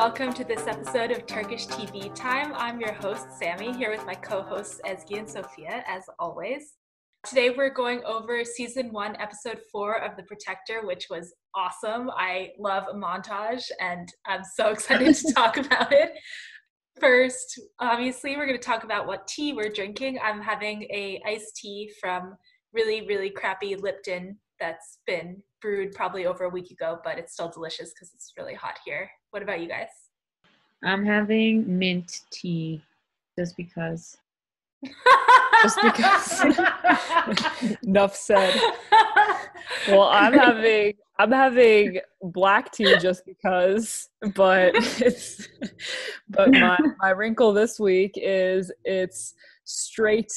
welcome to this episode of Turkish TV Time. I'm your host, Sammy, here with my co hosts, Ezgi and Sophia, as always. Today, we're going over season one, episode four of The Protector, which was awesome. I love a montage, and I'm so excited to talk about it. First, obviously, we're going to talk about what tea we're drinking. I'm having a iced tea from really, really crappy Lipton that's been brewed probably over a week ago, but it's still delicious because it's really hot here. What about you guys? I'm having mint tea just because. just because. Enough said. Well, I'm having I'm having black tea just because, but it's but my my wrinkle this week is it's straight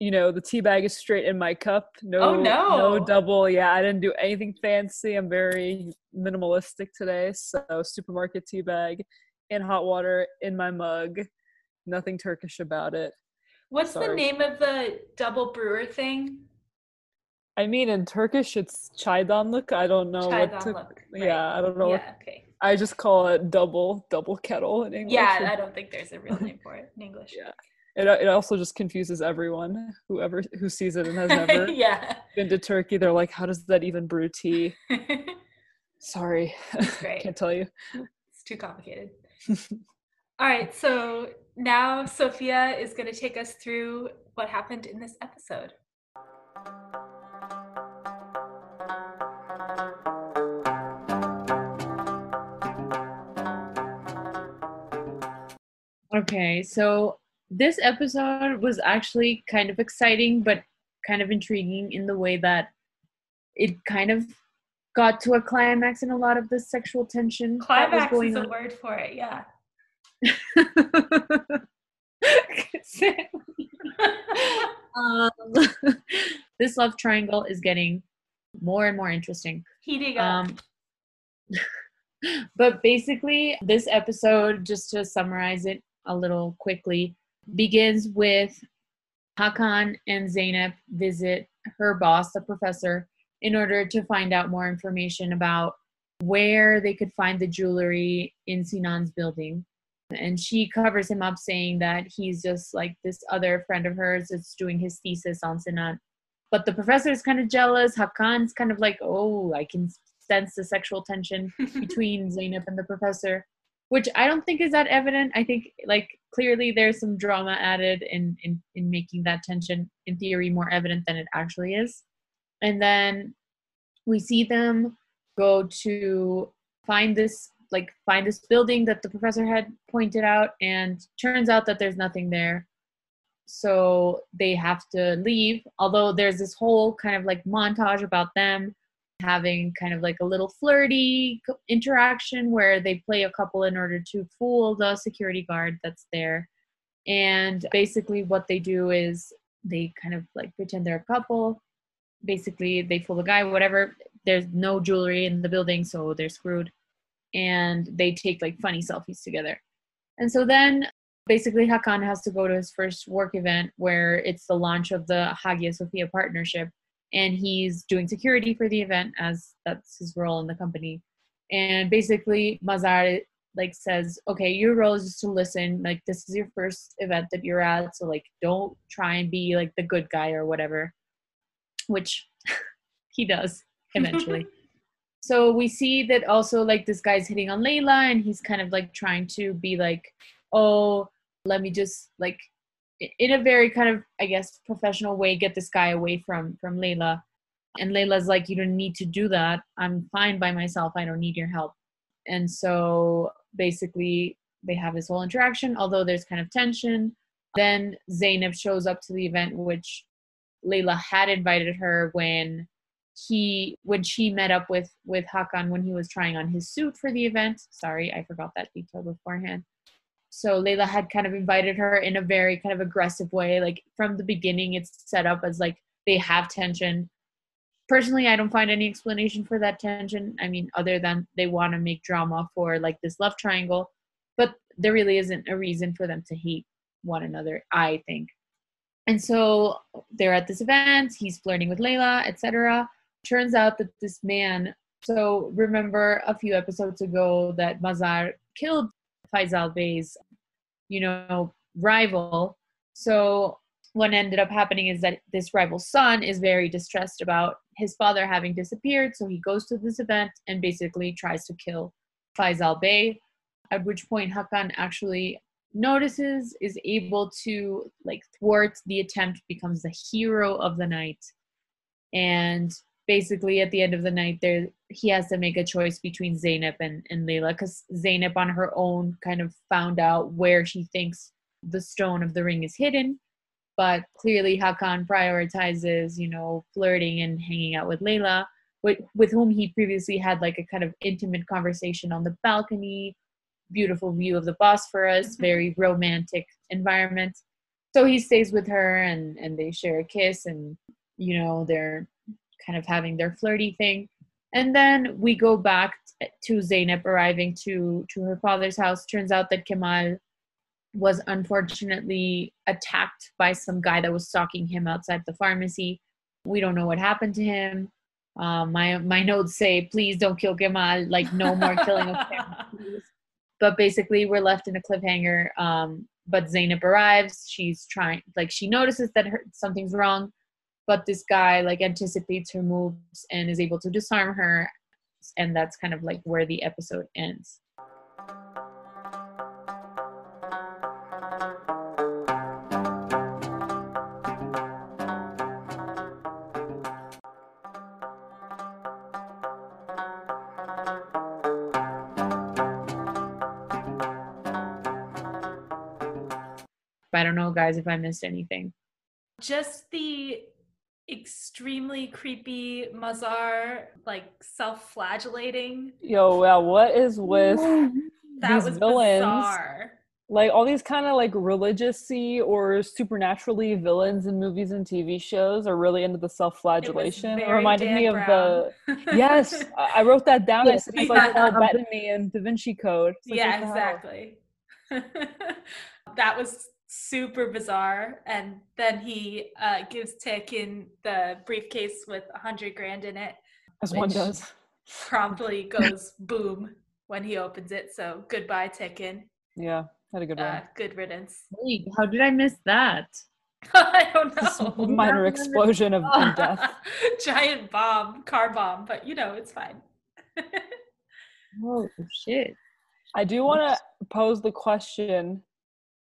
you know the tea bag is straight in my cup no Oh, no. no double yeah i didn't do anything fancy i'm very minimalistic today so supermarket tea bag in hot water in my mug nothing turkish about it What's the name of the double brewer thing? i mean in turkish it's çaydanlık i don't know what to right. yeah i don't know what Yeah, okay. i just call it double double kettle in english Yeah, I don't think there's a real name for it in English. Yeah. It, it also just confuses everyone whoever who sees it and has never yeah. been to turkey they're like how does that even brew tea sorry great. can't tell you it's too complicated. All right, so now Sophia is going to take us through what happened in this episode. Okay, so this episode was actually kind of exciting, but kind of intriguing in the way that it kind of got to a climax in a lot of the sexual tension Climax is a on. word for it, yeah. um, this love triangle is getting more and more interesting. Heating up. Um, but basically, this episode, just to summarize it a little quickly, begins with Hakan and Zeynep visit her boss, the professor, in order to find out more information about where they could find the jewelry in Sinan's building. And she covers him up saying that he's just like this other friend of hers that's doing his thesis on Sinan. But the professor is kind of jealous. Hakan's kind of like, oh, I can sense the sexual tension between Zeynep and the professor, which I don't think is that evident. I think like clearly there's some drama added in in, in making that tension in theory more evident than it actually is. And then we see them go to find this like find this building that the professor had pointed out and turns out that there's nothing there so they have to leave although there's this whole kind of like montage about them having kind of like a little flirty interaction where they play a couple in order to fool the security guard that's there. And basically what they do is they kind of like pretend they're a couple. Basically they fool the guy whatever. There's no jewelry in the building so they're screwed. And they take like funny selfies together. And so then basically hakan has to go to his first work event where it's the launch of the hagia sophia partnership and he's doing security for the event as that's his role in the company. And basically mazhar like says okay your role is just to listen. Like this is your first event that you're at so like don't try and be like the good guy or whatever which he does eventually. So we see that also like this guy's hitting on layla and he's kind of like trying to be like oh let me just like in a very kind of i guess professional way get this guy away from from layla and layla's like you don't need to do that. I'm fine by myself. I don't need your help. And so basically they have this whole interaction although there's kind of tension. Then zeynep shows up to the event which layla had invited her when he when she met up with with hakan when he was trying on his suit for the event. Sorry i forgot that detail beforehand so layla had kind of invited her in a very kind of aggressive way like from the beginning it's set up as like they have tension. Personally i don't find any explanation for that tension i mean other than they want to make drama for like this love triangle but there really isn't a reason for them to hate one another i think. And so they're at this event he's flirting with layla etc turns out that this man so remember a few episodes ago that mazhar killed Faisal Bey's, you know, rival. So what ended up happening is that this rival's son is very distressed about his father having disappeared. So he goes to this event and basically tries to kill Faisal Bey. At which point Hakan actually notices, is able to like thwart the attempt, becomes the hero of the night. And basically at the end of the night there he has to make a choice between Zeynep and, and Layla because Zeynep on her own kind of found out where she thinks the stone of the ring is hidden. But clearly Hakan prioritizes, you know, flirting and hanging out with Layla, with, with whom he previously had like a kind of intimate conversation on the balcony, beautiful view of the Bosphorus, mm-hmm. very romantic environment. So he stays with her and, and they share a kiss and, you know, they're kind of having their flirty thing. And then we go back to Zeynep arriving to, to her father's house. Turns out that Kemal was unfortunately attacked by some guy that was stalking him outside the pharmacy. We don't know what happened to him. Um, my my notes say, please don't kill Kemal. Like no more killing of Kemal. But basically, we're left in a cliffhanger. Um, but Zeynep arrives. She's trying, like she notices that her, something's wrong but this guy like anticipates her moves and is able to disarm her and that's kind of like where the episode ends I don't know, guys, if I missed anything. Just the extremely creepy Mazhar, like self-flagellating. Yo, yeah, what is with that these was villains? Bizarre. Like all these kind of like religiously or supernaturally villains in movies and TV shows are really into the self-flagellation. It, it reminded Dan me of Brown. the yes, I wrote that down. Yes, I said it's like Paul Bettany and Da Vinci Code. Like, yeah, exactly. that was super bizarre. And then he uh, gives Tekin the briefcase with a hundred grand in it. As one does. promptly goes boom when he opens it. So goodbye, Tekin. Yeah, had a good uh, good riddance. Wait, how did I miss that? I don't know. minor explosion of death. Giant bomb, car bomb, but you know, it's fine. oh shit. I do want to pose the question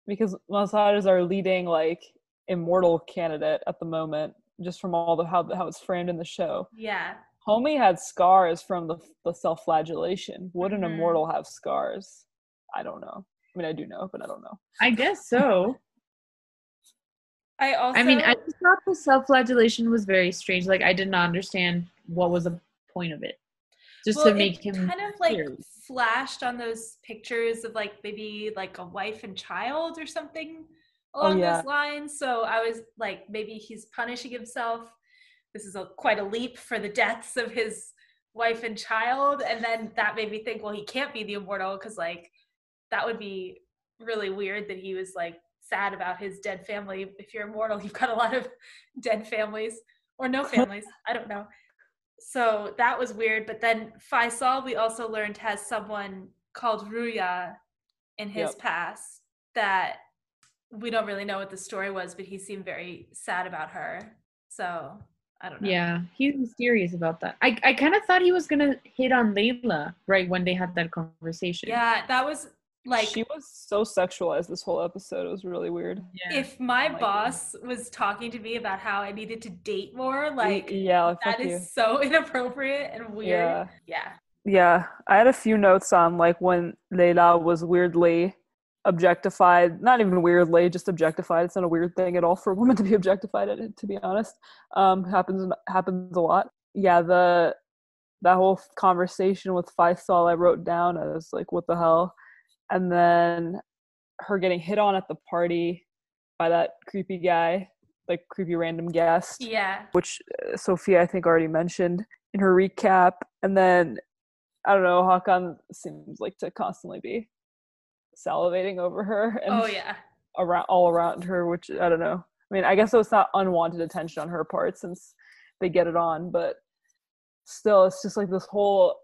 because Mazhar is our leading like immortal candidate at the moment, just from all the how how it's framed in the show. Yeah. Homie had scars from the the self-flagellation. Would an mm-hmm. immortal have scars? I don't know. I mean, I do know, but I don't know. I guess so. I also. I mean, I just thought the self-flagellation was very strange. Like, I did not understand what was the point of it. Just well, to make him kind of like flashed on those pictures of like maybe like a wife and child or something oh, along oh, yeah. those lines. So I was like, maybe he's punishing himself. This is a, quite a leap for the deaths of his wife and child. And then that made me think, well, he can't be the immortal because like that would be really weird that he was like sad about his dead family. If you're immortal, you've got a lot of dead families or no families. I don't know so that was weird. But then Faisal, we also learned has someone called Ruya in his yep. past that we don't really know what the story was, but he seemed very sad about her. So I don't know. Yeah, he's mysterious about that. I, I kind of thought he was gonna hit on Layla right when they had that conversation. Yeah, that was like she was so sexualized this whole episode. It was really weird. Yeah. If my boss was talking to me about how I needed to date more, like yeah, like, that is you. so inappropriate and weird. Yeah. yeah. Yeah. I had a few notes on like when Layla was weirdly objectified not even weirdly just objectified it's not a weird thing at all for a woman to be objectified it, to be honest um happens happens a lot yeah the that whole conversation with Faisal I wrote down I was like what the hell and then her getting hit on at the party by that creepy guy, like creepy random guest. Yeah. Which uh, Sophia I think already mentioned in her recap, and then I don't know, Hakan seems like to constantly be salivating over her. And oh yeah. Around all around her, which I don't know. I mean, I guess it's not unwanted attention on her part since they get it on, but still, it's just like this whole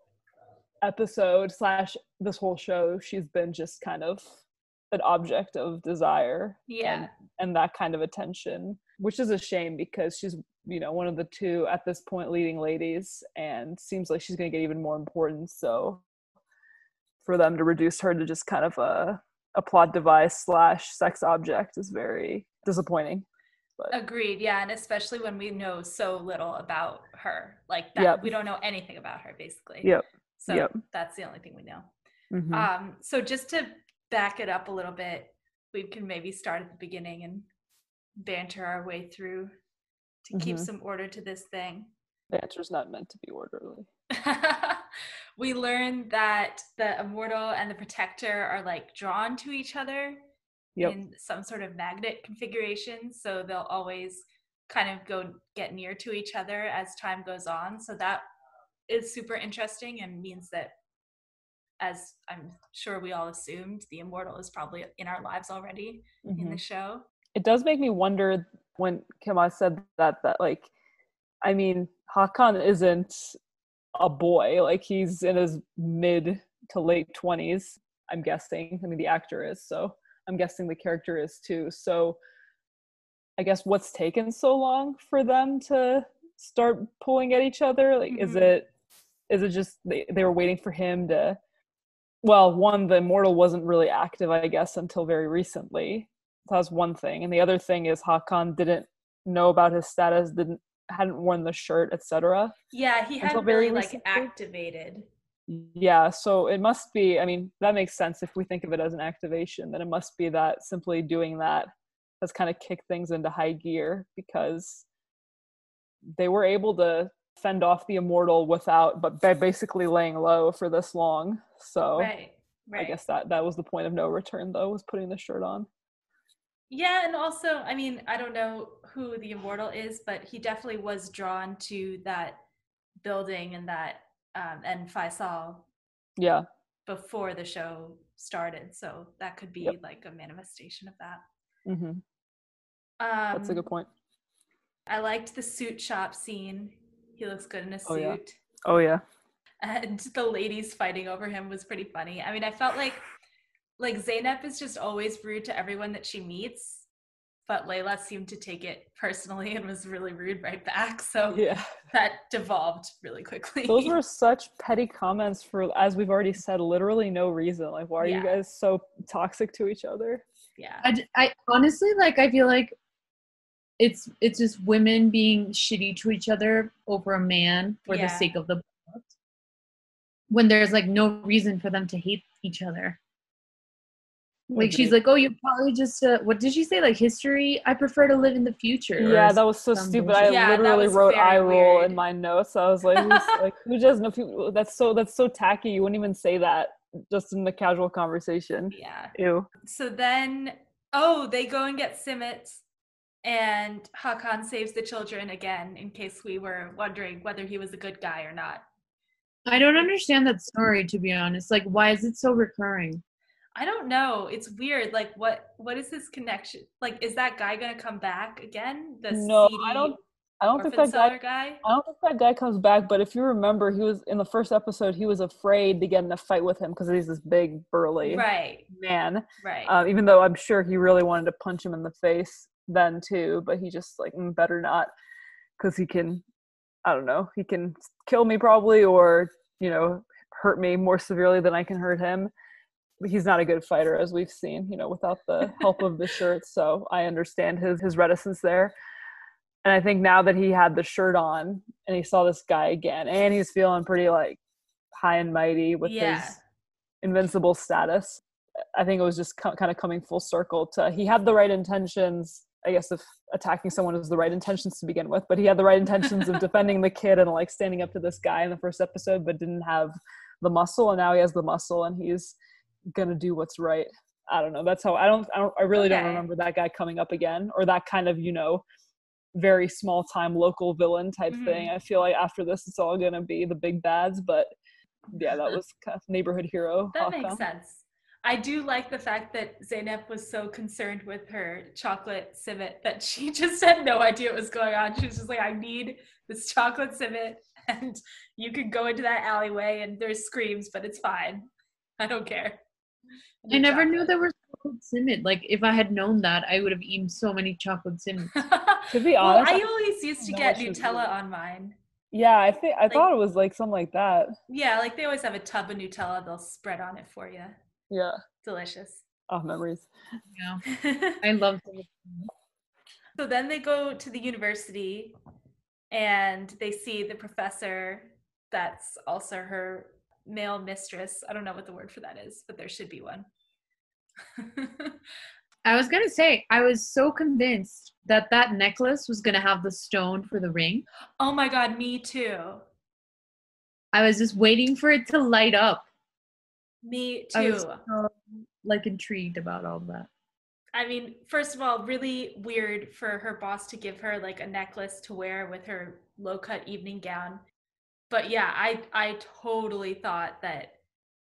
episode slash this whole show, she's been just kind of an object of desire. Yeah. And, and that kind of attention, which is a shame because she's, you know, one of the two at this point leading ladies and seems like she's going to get even more important. So for them to reduce her to just kind of a, a plot device slash sex object is very disappointing. But Agreed. Yeah, and especially when we know so little about her, like that, Yep. we don't know anything about her basically. Yep. So Yep. that's the only thing we know. mhm. Um, so just to back it up a little bit, we can maybe start at the beginning and banter our way through to keep Mhm. some order to this thing. the answer's not meant to be orderly. we learn that the immortal and the protector are like drawn to each other Yep. in some sort of magnet configuration so they'll always kind of go get near to each other as time goes on so that is super interesting and means that as i'm sure we all assumed the immortal is probably in our lives already in Mhm. the show it does make me wonder when Kima said that that like I mean Hakan isn't a boy like he's in his mid to late 20s I'm guessing I mean the actor is so I'm guessing the character is too so I guess what's taken so long for them to start pulling at each other like is Mhm. it is it just they, they were waiting for him to well one the immortal wasn't really active I guess until very recently. That was one thing. And the other thing is hakan didn't know about his status didn't hadn't worn the shirt etc yeah he hadn't really like activated. Yeah so it must be i mean that makes sense if we think of it as an activation then it must be that simply doing that has kind of kicked things into high gear because they were able to fend off the immortal without but by basically laying low for this long so right right i guess that that was the point of no return though was putting the shirt on Yeah, and also, I mean, I don't know who the immortal is, but he definitely was drawn to that building and that um, and Faisal yeah before the show started. So that could be Yep. like a manifestation of that. mm-hmm. Um, that's a good point I liked the suit shop scene. He looks good in a oh, suit. Oh, yeah. oh yeah and the ladies fighting over him was pretty funny. I mean, I felt like like Zeynep is just always rude to everyone that she meets, but Layla seemed to take it personally and was really rude right back. So yeah that devolved really quickly. those were such petty comments for as we've already said literally no reason like why are you guys so toxic to each other yeah. I honestly like i feel like it's it's just women being shitty to each other over a man for the sake of the plot when there's like no reason for them to hate each other. Like she's like oh you probably just uh, what did she say? Like history? I prefer to live in the future yeah that was so some stupid. bullshit. i Yeah, literally wrote i roll in my notes. I was like who's, like who doesn't know people that's so that's so tacky. You wouldn't even say that just in the casual conversation. Yeah. ew. So then, oh, they go and get simit, and Hakan saves the children again, in case we were wondering whether he was a good guy or not. i don't understand that story to be honest like why is it so recurring I don't know. It's weird. Like, what what is his connection? Like, is that guy gonna come back again? The No, I don't- i don't think that guy guy. I don't think that guy comes back, but if you remember, he was in the first episode. He was afraid to get in a fight with him because he's this big, burly Right, man. right. Um, even though I'm sure he really wanted to punch him in the face then too, but he just like "Mm, better not because he can. I don't know. He can kill me probably, or you know, hurt me more severely than I can hurt him. He's not a good fighter, as we've seen, you know, without the help of the shirt. So I understand his his reticence there. And I think now that he had the shirt on and he saw this guy again, and he's feeling pretty like high and mighty with Yeah. his invincible status. I think it was just co- kind of coming full circle to he had the right intentions. I guess if attacking someone is the right intentions to begin with, but he had the right intentions of defending the kid and like standing up to this guy in the first episode, but didn't have the muscle, and now he has the muscle and he's gonna do what's right. I don't know. That's how I don't. I don't. I really don't remember that guy coming up again, or that kind of you know, very small time local villain type mm-hmm. thing. I feel like after this, it's all gonna be the big bads. But yeah, that was kind of neighborhood hero. that Hawkeye. makes sense. I do like the fact that Zeynep was so concerned with her chocolate simit that she just had no idea what was going on. She was just like, I need this chocolate simit and you could go into that alleyway and there's screams, but it's fine. I don't care. I never knew there was chocolate simit. Like if I had known that, I would have eaten so many chocolate simit. To be honest, I I always used to get what she was Nutella on mine. yeah, I think I Like- thought it was like something like that. Yeah, like they always have a tub of Nutella they'll spread on it for you. Yeah. Delicious. Oh, memories. Yeah, I love. so then they go to the university and they see the professor that's also her male mistress. I don't know what the word for that is, but there should be one. I was gonna say I was so convinced that that necklace was gonna have the stone for the ring. oh my god, me too. I was just waiting for it to light up. Me I too. was so, like intrigued about all that. I mean, first of all, really weird for her boss to give her like a necklace to wear with her low cut evening gown. But yeah, I I totally thought that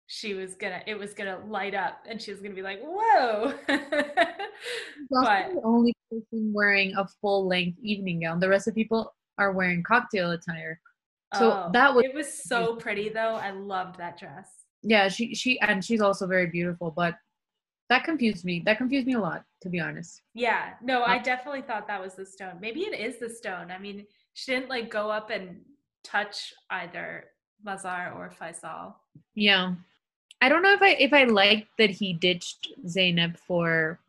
she was gonna it was gonna light up and she was gonna be like, whoa. But the only person wearing a full length evening gown. The rest of people are wearing cocktail attire. So oh, that was it was so pretty though. I loved that dress. Yeah. She she and she's also very beautiful, but that confused me. That confused me a lot, to be honest. Yeah, no, I uh, definitely thought that was the stone. Maybe it is the stone. I mean, she didn't like go up and touch either Mazhar or Faisal. Yeah. I don't know if I if I liked that he ditched Zeynep for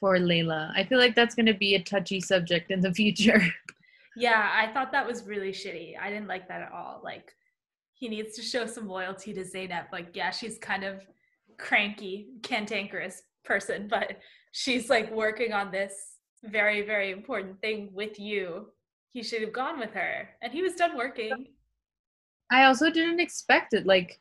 for Layla. I feel like that's gonna be a touchy subject in the future. Yeah, I thought that was really shitty. I didn't like that at all. Like, he needs to show some loyalty to Zeynep. Like, yeah, she's kind of cranky, cantankerous person, but she's like working on this very, very important thing with you. He should have gone with her, and he was done working. I also didn't expect it. Like,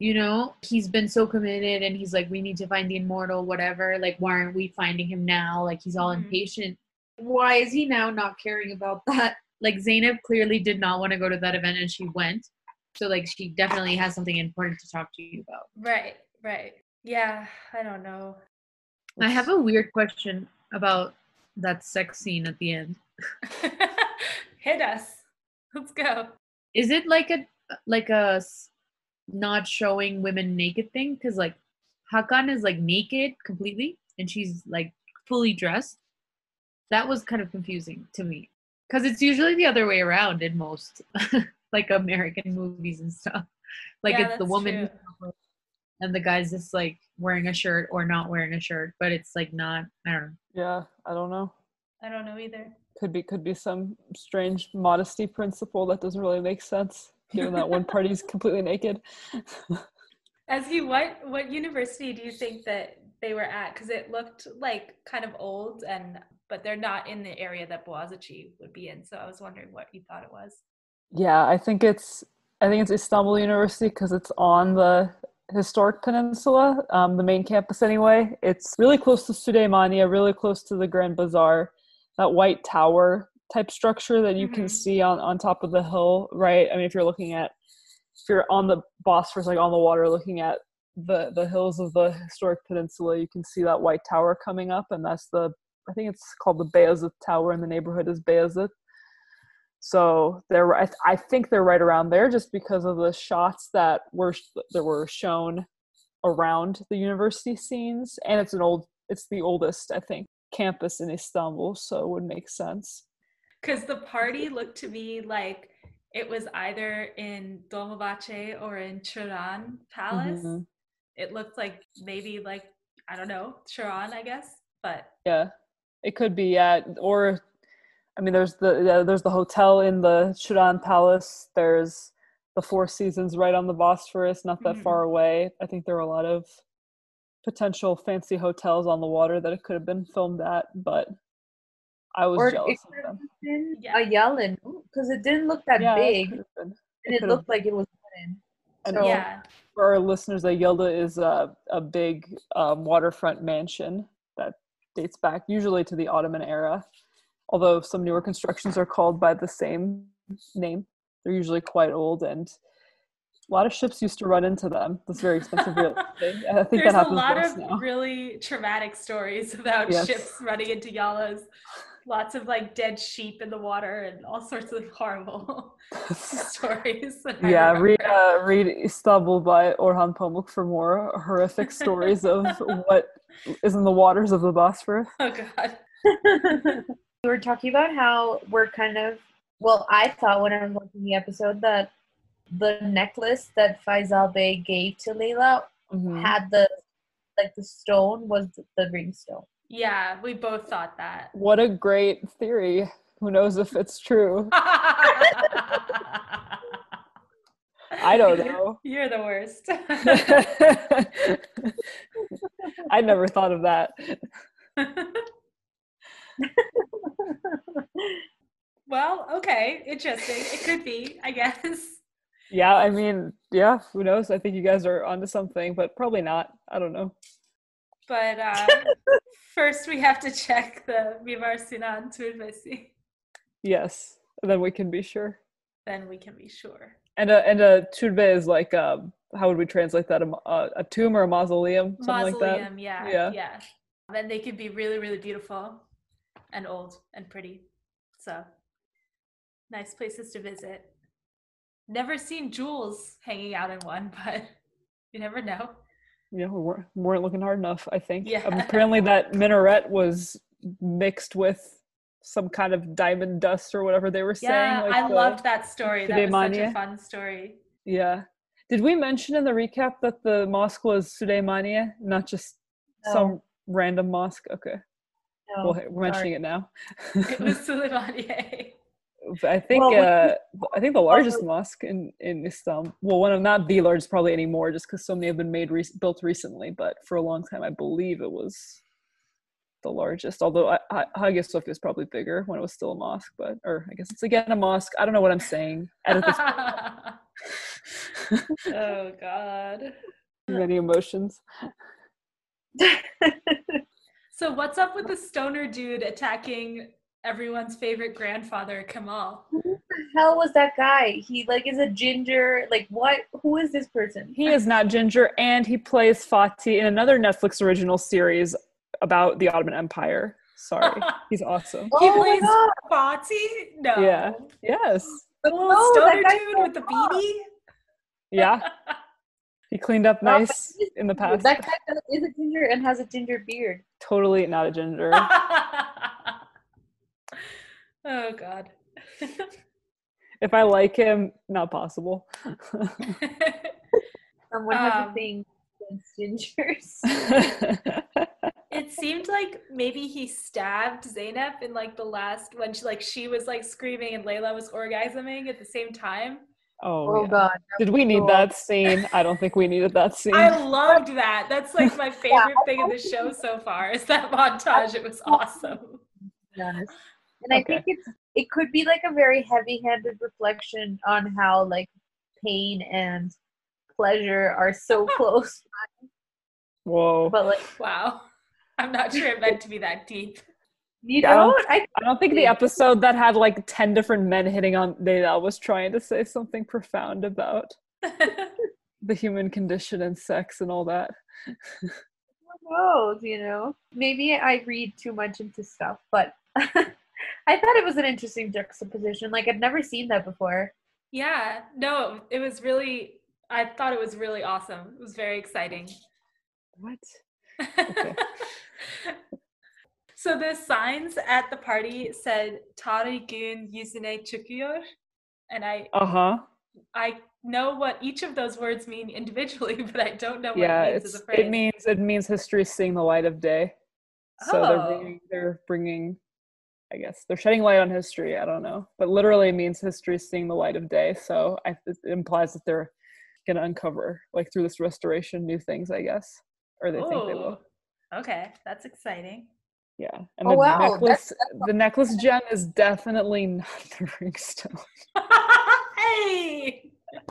you know, he's been so committed and he's like, we need to find the immortal, whatever. Like, why aren't we finding him now? Like, he's all Mhm. impatient. Why is he now not caring about that? Like, Zeynep clearly did not want to go to that event and she went. So, like, she definitely has something important to talk to you about. Right, right. Yeah, I don't know. I have a weird question about that sex scene at the end. Hit us. Let's go. Is it like a like a s- not showing women naked thing? Because like Hakan is like naked completely, and she's like fully dressed. That was kind of confusing to me because it's usually the other way around in most like American movies and stuff. Like Yeah, it's the woman true. and the guy's just like wearing a shirt or not wearing a shirt, but it's like not. I don't know. Yeah, I don't know. I don't know either. Could be could be some strange modesty principle that doesn't really make sense, given that one party's completely naked. Ezgi, what what university do you think that they were at? Because it looked like kind of old, and but they're not in the area that Boğaziçi would be in. So I was wondering what you thought it was. Yeah, I think it's I think it's Istanbul University because it's on the historic peninsula, um, the main campus anyway. It's really close to Süleymaniye, really close to the Grand Bazaar, that white tower type structure that you can Mhm. see on, on top of the hill, right? I mean, if you're looking at, if you're on the Bosphorus, like on the water, looking at the, the hills of the historic peninsula, you can see that white tower coming up, and that's the, I think it's called the Beyazıt Tower, and the neighborhood is Beyazıt. So they're I, I think they're right around there just because of the shots that were that were shown around the university scenes and it's an old it's the oldest I think campus in Istanbul so it would make sense. Because the party looked to me like it was either in Dolmabahce or in Çırağan Palace. Mhm. It looked like maybe like I don't know Turan, I guess, but Yeah. It could be at or I mean there's the yeah, there's the hotel in the Çırağan Palace there's the Four Seasons right on the Bosphorus not that Mhm. far away. I think there are a lot of potential fancy hotels on the water that it could have been filmed at, but I was Or jealous of them. been Yeah. a yalı because it didn't look that Yeah, big could have been. and it could've- looked like it was wooden. And So- yeah, For our listeners, a yalı is a, a big um, waterfront mansion that dates back usually to the Ottoman era. Although some newer constructions are called by the same name, they're usually quite old and a lot of ships used to run into them. That's very expensive real estate. I think there's that a lot of now. really traumatic stories about Yes. ships running into yalıs. lots of like dead sheep in the water and all sorts of horrible stories. yeah, read uh, read Istanbul by Orhan Pamuk for more horrific stories of what is in the waters of the Bosphorus. Oh god. We were talking about how we're kind of well i thought when i was watching the episode that the necklace that faisal bey gave to layla Mhm. had the like the stone was the ring stone Yeah, we both thought that. What a great theory. Who knows if it's true? I don't know. You're the worst. I never thought of that. well, okay, interesting. It could be, I guess. Yeah, I mean, yeah, who knows? I think you guys are onto something, but probably not. I don't know. But uh, first, we have to check the Mimar Sinan Türbesi. Yes, then we can be sure. Then we can be sure. And a and a turbe is like um, how would we translate that? A, a, a tomb or a mausoleum, something like that. Mausoleum, yeah, Yeah. yeah. Then they could be really, really beautiful and old and pretty. So nice places to visit. Never seen jewels hanging out in one, but you never know. Yeah, we weren't, we weren't looking hard enough. I think. Yeah. Um, apparently, that minaret was mixed with some kind of diamond dust or whatever they were Yeah, saying. like I the- loved that story. That was such a fun story. Yeah. Did we mention in the recap that the mosque was Süleymaniye, not just No. some random mosque? Okay. No, we're mentioning it now. It was Suleymaniye. But I think Well, uh, I think the largest mosque in in Istanbul. Well, one of not the largest probably anymore, just because so many have been made re- built recently. But for a long time, I believe it was the largest. Although I, I, Hagia Sophia is probably bigger when it was still a mosque. But or I guess it's again a mosque. I don't know what I'm saying. Oh God. Many emotions. So what's up with the stoner dude attacking everyone's favorite grandfather, Kemal? who the hell was that guy he like is a ginger like what who is this person He is not ginger, and he plays Fatih in another Netflix original series about the Ottoman Empire. Sorry, he's awesome. He Oh plays God. Fatih? No. Yeah. Yes. The little oh, No, stoner dude so with the hot. beanie? Yeah. He cleaned up nice he's in the past. that guy is a ginger and has a ginger beard Totally not a ginger. oh God. if I like him, not possible. someone has Um, a thing against gingers it seemed like maybe he stabbed Zeynep in like the last when she like she was like screaming and Layla was orgasming at the same time. Oh, oh yeah. god Did we need cool. that scene? I don't think we needed that scene. I loved that. That's like my favorite thing of the show so far is that montage. It was awesome. to be honest. And I think it's it could be like a very heavy-handed reflection on how like pain and pleasure are so close. Whoa. But like Wow. I'm not sure it meant to be that deep. You I don't- don't, I I don't think the episode that had like 10 different men hitting on Data was trying to say something profound about the human condition and sex and all that. who knows, you know. Maybe I read too much into stuff, but I thought it was an interesting juxtaposition. Like I'd never seen that before. yeah. No, it was really I thought it was really awesome. It was very exciting. What? Okay. So the signs at the party said Tarih gün yüzüne çıkıyor. And I Uh huh. I know what each of those words mean individually, but I don't know what Yeah, it means as a phrase. it means it means history seeing the light of day. So Oh. they're bringing they're bringing, I guess they're shedding light on history. I don't know, but literally it means history seeing the light of day. So I, it implies that they're gonna uncover like through this restoration new things. I guess, or they think they will. Ooh, Okay, that's exciting. Yeah, and Oh, the wow, that's- necklace, the necklace gem is definitely not the ring stone. hey!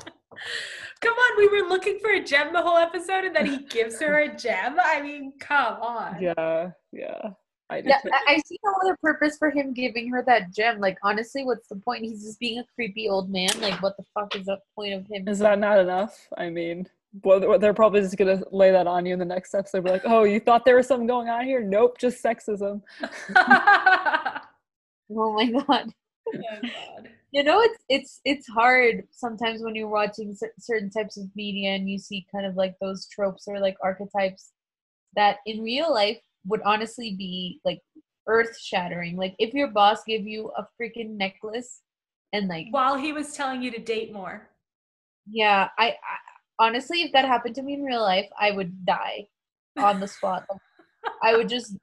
Come on, we were looking for a gem the whole episode and then he gives her a gem. I mean, come on. Yeah, yeah, I. Yeah. I, I see no other purpose for him giving her that gem. Like honestly, what's the point? He's just being a creepy old man. Like what the fuck is the point of him? Is that not enough? I mean, well, they're- they're probably just gonna lay that on you in the next episode. Be like, oh, you thought there was something going on here? Nope, just sexism. Oh my god. Oh god. You know, it's it's it's hard sometimes when you're watching cer- certain types of media and you see kind of like those tropes or like archetypes that in real life would honestly be like earth shattering. Like if your boss gave you a freaking necklace and like While he was telling you to date more. yeah, I, I honestly if that happened to me in real life, I would die on the spot. I would just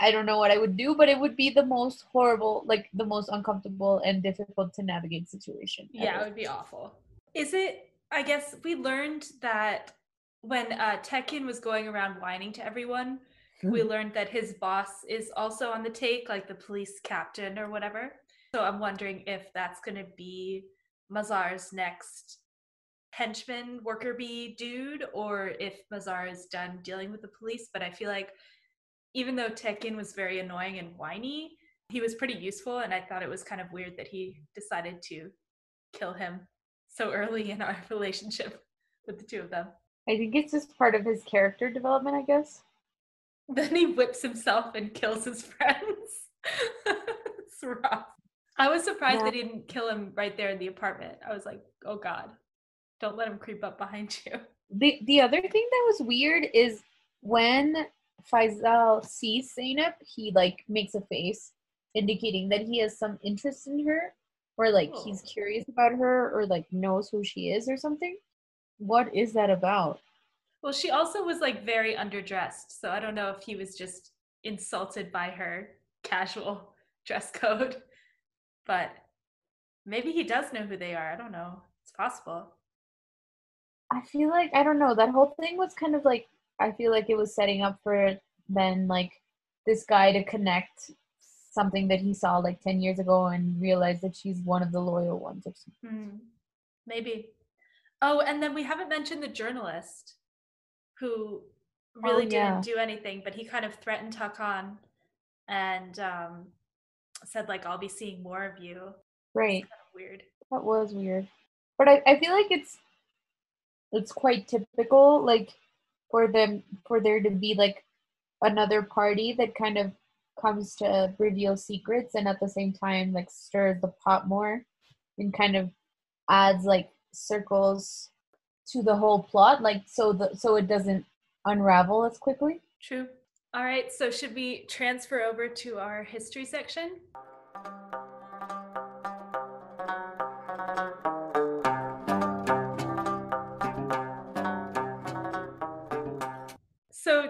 I don't know what I would do, but it would be the most horrible, like the most uncomfortable and difficult to navigate situation. Yeah, it would be awful. Is it? I guess we learned that when uh, Tekin was going around whining to everyone, we learned that his boss is also on the take, like the police captain or whatever. So I'm wondering if that's going to be Mazhar's next henchman, worker bee dude, or if Mazhar is done dealing with the police. But I feel like even though Tekin was very annoying and whiny, he was pretty useful. And I thought it was kind of weird that he decided to kill him so early in our relationship with the two of them. I think it's just part of his character development, I guess. Then he whips himself and kills his friends. it's rough. I was surprised Yeah. that he didn't kill him right there in the apartment. I was like, oh God, don't let him creep up behind you. The the other thing that was weird is when Faisal sees Zeynep, he like makes a face indicating that he has some interest in her or like oh. he's Oh. curious about her or like knows who she is or something. What is that about? Well, she also was like very underdressed. So I don't know if he was just insulted by her casual dress code. But maybe he does know who they are. I don't know. It's possible. I feel like I don't know. That whole thing was kind of like I feel like it was setting up for then like this guy to connect something that he saw like 10 years ago and realize that she's one of the loyal ones or something. Hmm. Maybe. Oh, and then we haven't mentioned the journalist who really Oh, yeah. didn't do anything, but he kind of threatened Hakan and um, said, like, I'll be seeing more of you. Right. Kind of weird. That was weird. But I, I feel like it's it's quite typical like for them for there to be like another party that kind of comes to reveal secrets and at the same time like stirs the pot more and kind of adds like circles to the whole plot like so the so it doesn't unravel as quickly. True. All right, so should we transfer over to our history section?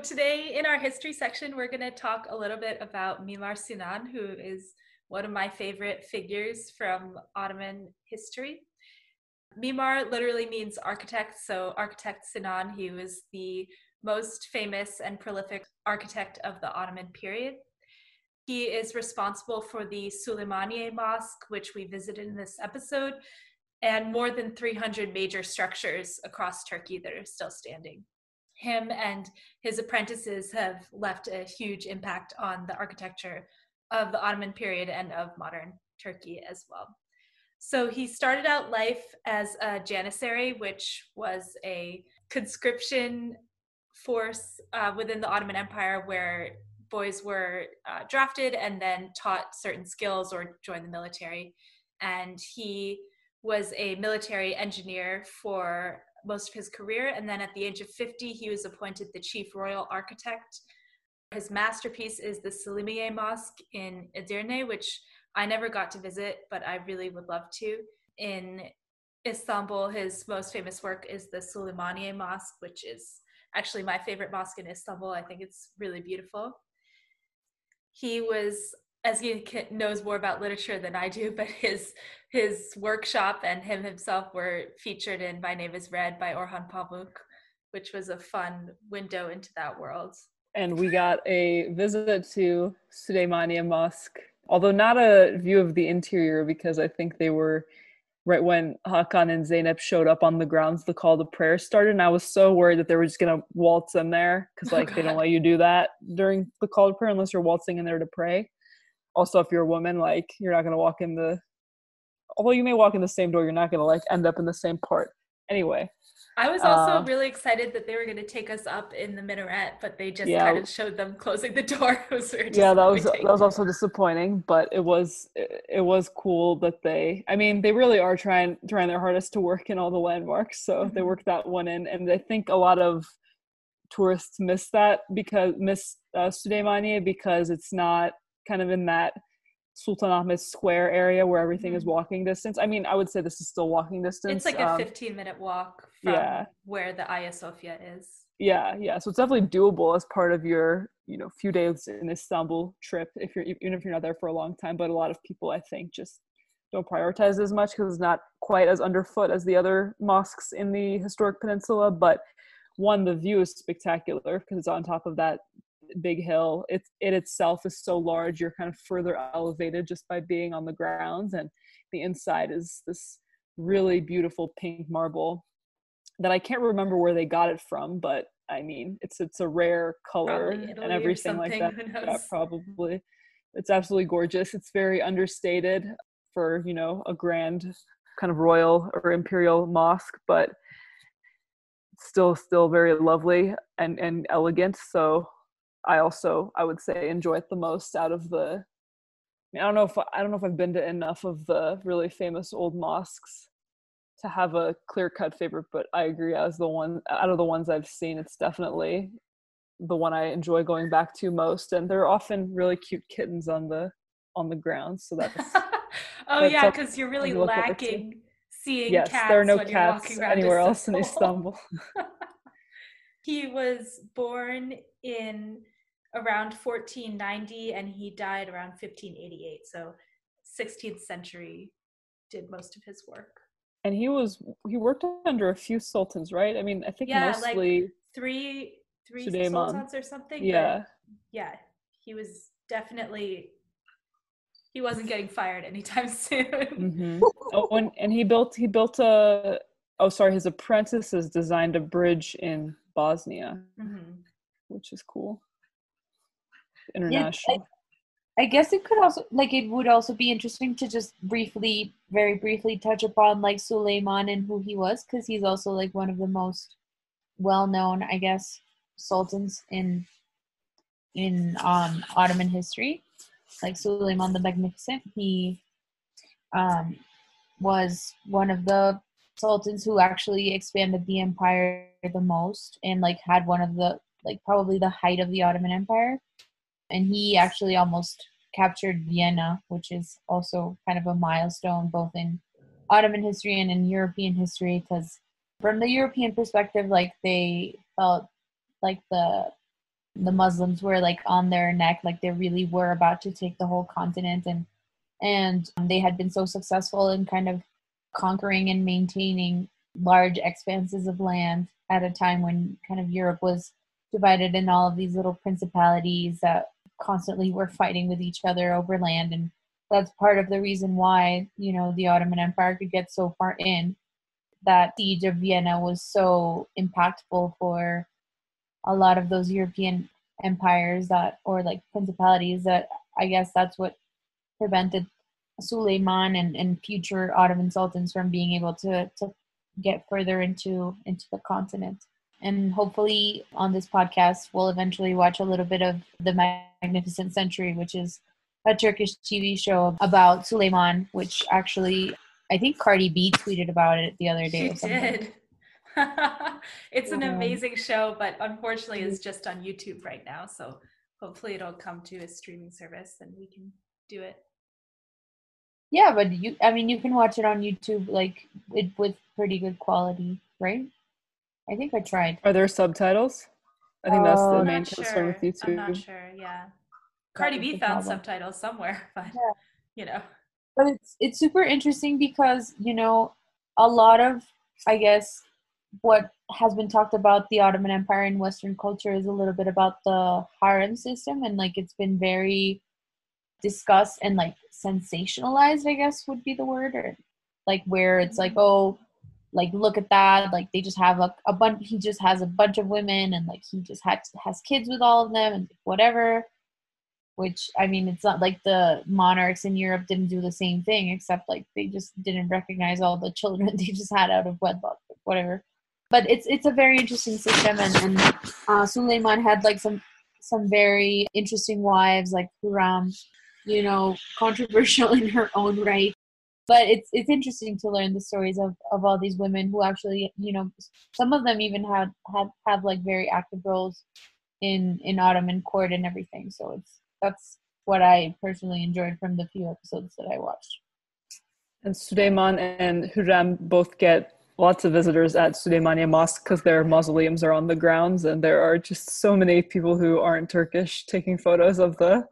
Today in our history section, we're going to talk a little bit about Mimar Sinan, who is one of my favorite figures from Ottoman history. Mimar literally means architect, so architect Sinan, he was the most famous and prolific architect of the Ottoman period. He is responsible for the Suleymaniye Mosque, which we visited in this episode, and more than 300 major structures across Turkey that are still standing. Him and his apprentices have left a huge impact on the architecture of the Ottoman period and of modern Turkey as well. So he started out life as a janissary, which was a conscription force uh, within the Ottoman Empire where boys were uh, drafted and then taught certain skills or joined the military. And he was a military engineer for most of his career. And then at the age of 50, he was appointed the chief royal architect. His masterpiece is the Selimiye Mosque in Edirne, which I never got to visit, but I really would love to. In Istanbul, his most famous work is the Suleymaniye Mosque, which is actually my favorite mosque in Istanbul. I think it's really beautiful. He was, as he knows more about literature than I do, but his his workshop and him himself were featured in My Name Is Red by Orhan Pamuk, which was a fun window into that world. and we got a visit to Suleymaniye Mosque, although not a view of the interior because I think they were right when Hakan and Zeynep showed up on the grounds. The call to prayer started, and I was so worried that they were just gonna waltz in there because Oh, like they don't let you do that during the call to prayer unless you're waltzing in there to pray. Also, if you're a woman, like you're not gonna walk in the although you may walk in the same door, you're not gonna like end up in the same part. Anyway, I was also uh, really excited that they were going to take us up in the minaret, but they just yeah. kind of showed them closing the door. yeah, that was that was also disappointing, but it was it, it, was cool that they. I mean, they really are trying trying their hardest to work in all the landmarks, so mm-hmm. they worked that one in, and I think a lot of tourists miss that because miss uh, Suleymaniye because it's not kind of in that Sultan Ahmed Square area where everything mm-hmm. is walking distance. I mean, I would say this is still walking distance. It's like a um, 15 minute walk from yeah. where the Hagia Sophia is. Yeah, yeah. So it's definitely doable as part of your, you know, few days in Istanbul trip if you're even if you're not there for a long time. But a lot of people, I think, just don't prioritize as much because it's not quite as underfoot as the other mosques in the historic peninsula. But one, the view is spectacular because it's on top of that big hill it, it itself is so large you're kind of further elevated just by being on the grounds and the inside is this really beautiful pink marble that i can't remember where they got it from but i mean it's it's a rare color and everything like that yeah, probably. It's absolutely gorgeous it's very understated for you know a grand kind of royal or imperial mosque but still still very lovely and and elegant so I also I would say enjoy it the most out of the. I, don't know if I don't know if I've been to enough of the really famous old mosques to have a clear cut favorite, but I agree as the one out of the ones I've seen, it's definitely the one I enjoy going back to most. And there are often really cute kittens on the on the ground, so that's. oh that's yeah, because you're really lacking seeing yes, cats. there are no cats anywhere else in Istanbul. he was born in around 1490 and he died around 1588 so 16th century did most of his work. And he was he worked under a few sultans right? I mean i think yeah, mostly like three three sultans or something yeah. yeah he was definitely he wasn't getting fired anytime soon. Mm-hmm. oh and, and he built he built a oh sorry his apprentices designed a bridge in bosnia mm-hmm. which is cool international. Yeah, I, I guess it could also like it would also be interesting to just briefly, very briefly touch upon like Suleiman and who he was because he's also like one of the most well-known, I guess, sultans in in um Ottoman history. Like Suleiman the Magnificent, he um was one of the sultans who actually expanded the empire the most and like had one of the like probably the height of the Ottoman Empire and he actually almost captured Vienna, which is also kind of a milestone both in Ottoman history and in European history because from the European perspective, like they felt like the the Muslims were like on their neck, like they really were about to take the whole continent, and and they had been so successful in kind of conquering and maintaining large expanses of land at a time when kind of Europe was divided in all of these little principalities that constantly were fighting with each other over land and that's part of the reason why you know the ottoman empire could get so far in that siege of vienna was so impactful for a lot of those european empires that or like principalities that i guess that's what prevented suleiman and, and future ottoman sultans from being able to to get further into into the continent and hopefully on this podcast we'll eventually watch a little bit of the magnificent century which is a turkish tv show about suleiman which actually i think cardi b tweeted about it the other day she did. It's an amazing show but unfortunately it's just on youtube right now so hopefully it'll come to a streaming service and we can do it. Yeah but you i mean you can watch it on youtube like it with pretty good quality right I think I tried. Are there subtitles? I think that's the oh, main concern sure. with YouTube. I'm not sure. Yeah, Cardi B found subtitles somewhere, but yeah. you know. But it's it's super interesting because you know a lot of I guess what has been talked about the Ottoman Empire in Western culture is a little bit about the harem system and like it's been very discussed and like sensationalized. I guess would be the word or like where it's like mm-hmm. oh like look at that like they just have a, a bunch he just has a bunch of women and like he just had has kids with all of them and whatever which i mean it's not like the monarchs in europe didn't do the same thing except like they just didn't recognize all the children they just had out of wedlock whatever but it's it's a very interesting system, and and uh, Suleiman had like some some very interesting wives, like Hurrem, you know, controversial in her own right. But it's it's interesting to learn the stories of, of all these women who actually, you know, some of them even had had have like very active roles in in Ottoman court and everything. So it's that's what I personally enjoyed from the few episodes that I watched. And Suleiman and Hurrem both get lots of visitors at Suleymaniye Mosque because their mausoleums are on the grounds, and there are just so many people who aren't Turkish taking photos of the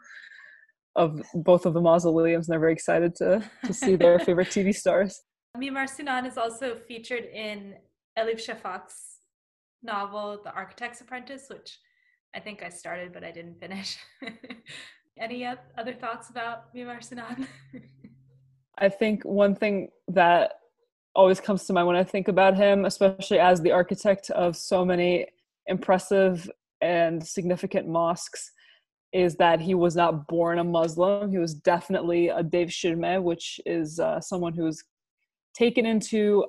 of both of the mausoleums, and they're very excited to to see their favorite TV stars. Mimar Sinan is also featured in Elif Shafak's novel The Architect's Apprentice, which I think I started but I didn't finish. Any other thoughts about Mimar Sinan? I think one thing that always comes to mind when I think about him, especially as the architect of so many impressive and significant mosques, is that he was not born a Muslim. He was definitely a devshirme, which is uh, someone who's taken into,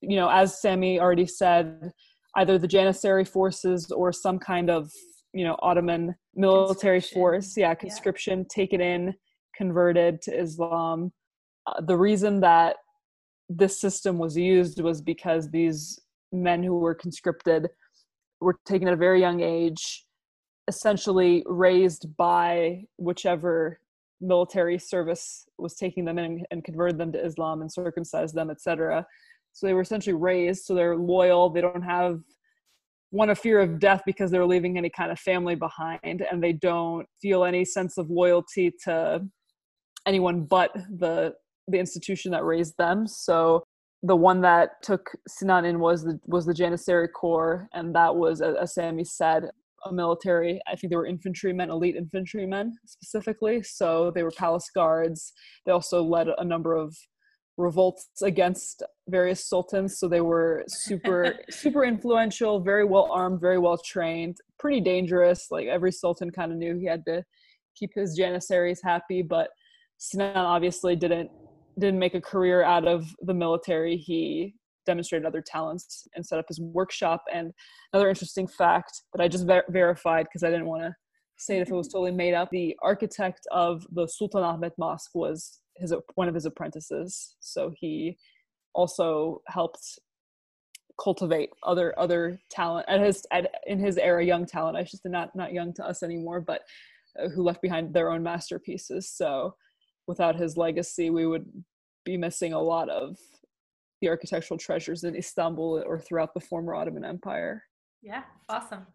you know, as Sami already said, either the Janissary forces or some kind of, you know, Ottoman military force. Yeah, conscription, yeah. taken in, converted to Islam. Uh, the reason that this system was used was because these men who were conscripted were taken at a very young age, essentially raised by whichever military service was taking them in and converted them to Islam and circumcised them, etc. So they were essentially raised, so they're loyal. They don't have one a fear of death because they're leaving any kind of family behind, and they don't feel any sense of loyalty to anyone but the the institution that raised them. So the one that took Sinan in was the was the Janissary Corps, and that was, as Sami said, a military. I think they were infantrymen, elite infantrymen specifically. So they were palace guards. They also led a number of revolts against various sultans. So they were super super influential, very well armed, very well trained, pretty dangerous. Like every sultan kind of knew he had to keep his janissaries happy, but Sinan obviously didn't didn't make a career out of the military. He demonstrated other talents and set up his workshop. And another interesting fact that I just ver- verified because I didn't want to say it if it was totally made up. The architect of the Sultan Ahmed Mosque was his one of his apprentices. So he also helped cultivate other other talent at his at, in his era young talent i should say not not young to us anymore but uh, who left behind their own masterpieces so without his legacy, we would be missing a lot of the architectural treasures in Istanbul or throughout the former Ottoman Empire. Yeah, awesome.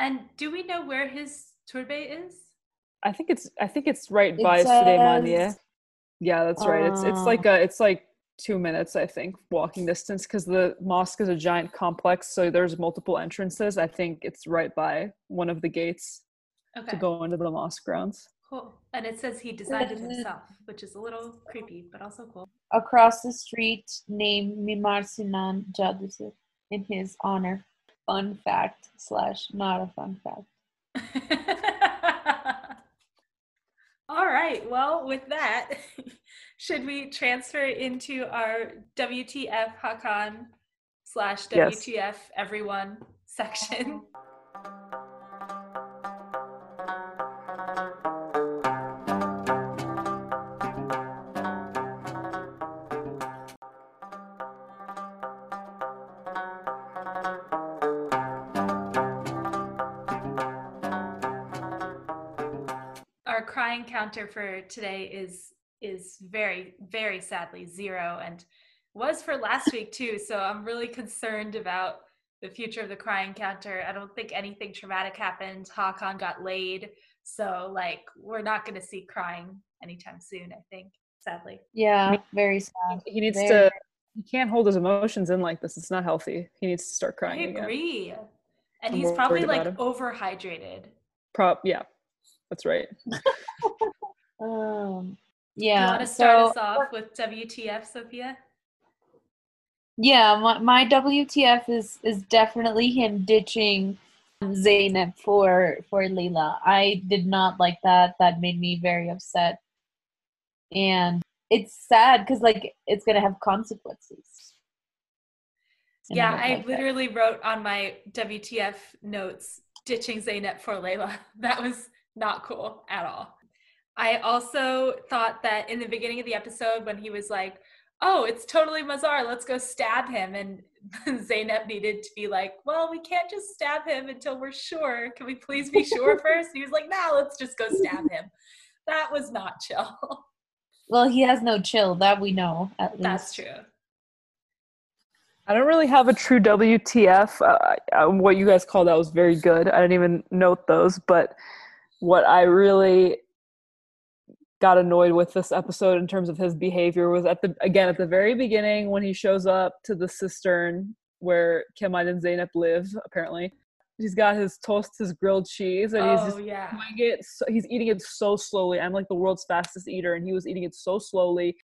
And do we know where his turbe is? I think it's I think it's right it by says, Yeah, that's right. It's it's oh. like a it's like two minutes I think walking distance because the mosque is a giant complex, so there's multiple entrances. I think it's right by one of the gates okay. to go into the mosque grounds. Cool. And it says he designed it himself, which is a little creepy, but also cool. Across the street, named Mimar Sinan Caddesi in his honor. Fun fact slash not a fun fact. All right. Well, with that, should we transfer into our WTF Hakan slash WTF yes. everyone section? counter for today is is very very sadly zero and was for last week too. So i'm really concerned about the future of the crying counter i don't think anything traumatic happened. Hakan got laid. So like we're not going to see crying anytime soon i think sadly. Yeah very sad. he needs very, to he can't hold his emotions in like this. It's not healthy. He needs to start crying i agree. Again. and I'm he's probably like overhydrated. Prop yeah that's right. um, yeah. you want to start so, us off with WTF, Sophia? Yeah, my, my WTF is is definitely him ditching Zeynep for for Leila. I did not like that. That made me very upset. And it's sad because like it's gonna have consequences. yeah, I, like literally that. wrote on my WTF notes ditching Zeynep for Layla. That was not cool at all. I also thought that in the beginning of the episode when he was like, "Oh, it's totally Mazhar. Let's go stab him," and Zeynep needed to be like, "Well, we can't just stab him until we're sure. Can we please be sure first? he was like, "No, let's just go stab him." That was not chill. Well, he has no chill. That we know. At least that's true. I don't really have a true WTF. Uh, uh, what you guys called that was very good. I didn't even note those, but what I really got annoyed with this episode in terms of his behavior was at the again at the very beginning when he shows up to the cistern where Kemal and Zeynep live apparently he's got his toast, his grilled cheese, and he's oh, just yeah. it. So, he's eating it so slowly. I'm like the world's fastest eater, and he was eating it so slowly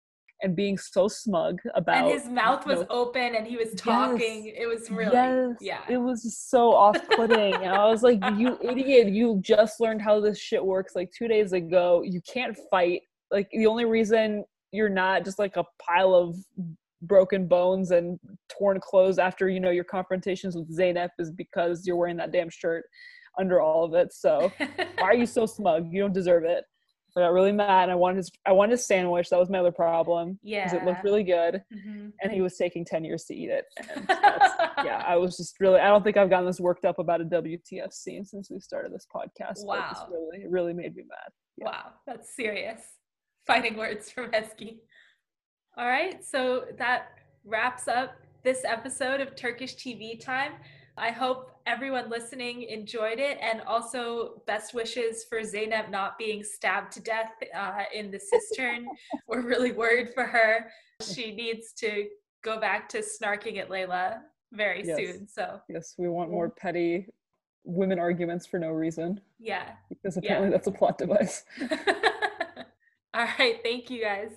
and being so smug about. And his mouth was know, open, and he was talking. Yes, it was really, yes, yeah. It was so off-putting, and I was like, "You idiot! You just learned how this shit works like two days ago. You can't fight. Like the only reason." You're not just like a pile of broken bones and torn clothes after you know your confrontations with Zeynep is because you're wearing that damn shirt under all of it. So why are you so smug? You don't deserve it. I got really mad. And I wanted his, I wanted his sandwich. That was my other problem. Yeah, because it looked really good, mm-hmm. and he was taking ten years to eat it. yeah, I was just really. I don't think I've gotten this worked up about a WTF scene since we started this podcast. Wow, it really, it really made me mad. Yeah. Wow, that's serious. Fighting words from Ezgi. All right, so that wraps up this episode of Turkish TV Time. I hope everyone listening enjoyed it, and also best wishes for Zeynep not being stabbed to death uh, in the cistern. We're really worried for her. She needs to go back to snarking at Layla very yes. soon. So yes, we want more petty women arguments for no reason. Yeah, because apparently yeah. that's a plot device. All right, thank you guys.